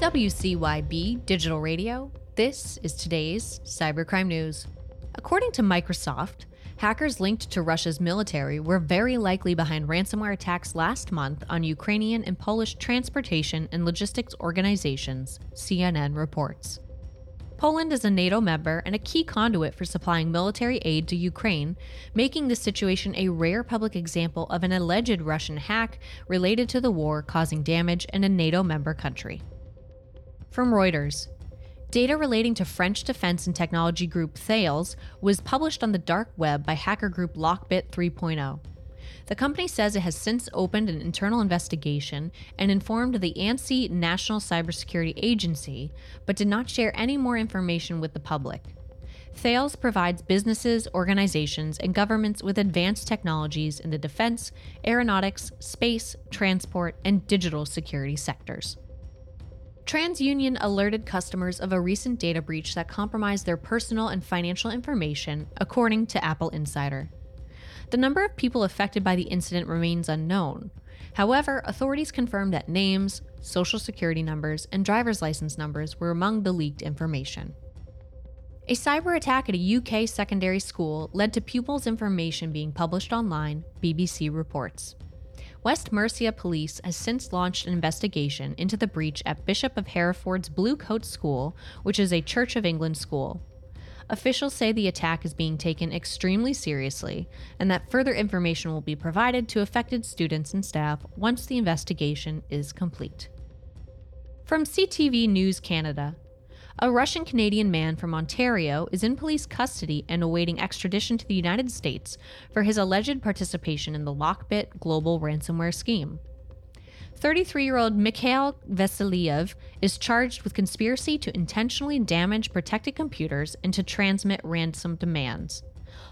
WCYB Digital Radio, this is today's cybercrime news. According to Microsoft, hackers linked to Russia's military were very likely behind ransomware attacks last month on Ukrainian and Polish transportation and logistics organizations, CNN reports. Poland is a NATO member and a key conduit for supplying military aid to Ukraine, making this situation a rare public example of an alleged Russian hack related to the war causing damage in a NATO member country. From Reuters, Data relating to French defense and technology group Thales was published on the dark web by hacker group Lockbit 3.0. The company says it has since opened an internal investigation and informed the ANSSI National Cybersecurity Agency, but did not share any more information with the public. Thales provides businesses, organizations, and governments with advanced technologies in the defense, aeronautics, space, transport, and digital security sectors. TransUnion alerted customers of a recent data breach that compromised their personal and financial information, according to Apple Insider. The number of people affected by the incident remains unknown. However, authorities confirmed that names, social security numbers, and driver's license numbers were among the leaked information. A cyber attack at a UK secondary school led to pupils' information being published online, BBC reports. West Mercia Police has since launched an investigation into the breach at Bishop of Hereford's Blue Coat School, which is a Church of England school. Officials say the attack is being taken extremely seriously and that further information will be provided to affected students and staff once the investigation is complete. From CTV News Canada, a Russian Canadian man from Ontario is in police custody and awaiting extradition to the United States for his alleged participation in the Lockbit global ransomware scheme. 33 year old Mikhail Vasilyev is charged with conspiracy to intentionally damage protected computers and to transmit ransom demands.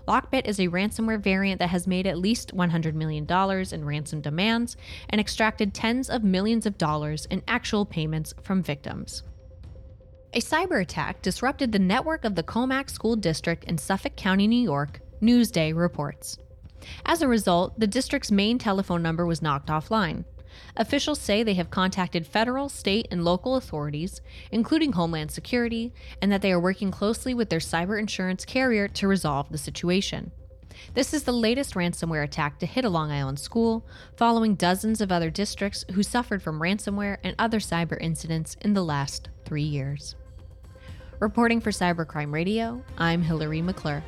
Lockbit is a ransomware variant that has made at least $100 million in ransom demands and extracted tens of millions of dollars in actual payments from victims. A cyber attack disrupted the network of the Commack School District in Suffolk County, New York, Newsday reports. As a result, the district's main telephone number was knocked offline. Officials say they have contacted federal, state, and local authorities, including Homeland Security, and that they are working closely with their cyber insurance carrier to resolve the situation. This is the latest ransomware attack to hit a Long Island school, following dozens of other districts who suffered from ransomware and other cyber incidents in the last three years. Reporting for Cybercrime Radio, I'm Hilary McClure.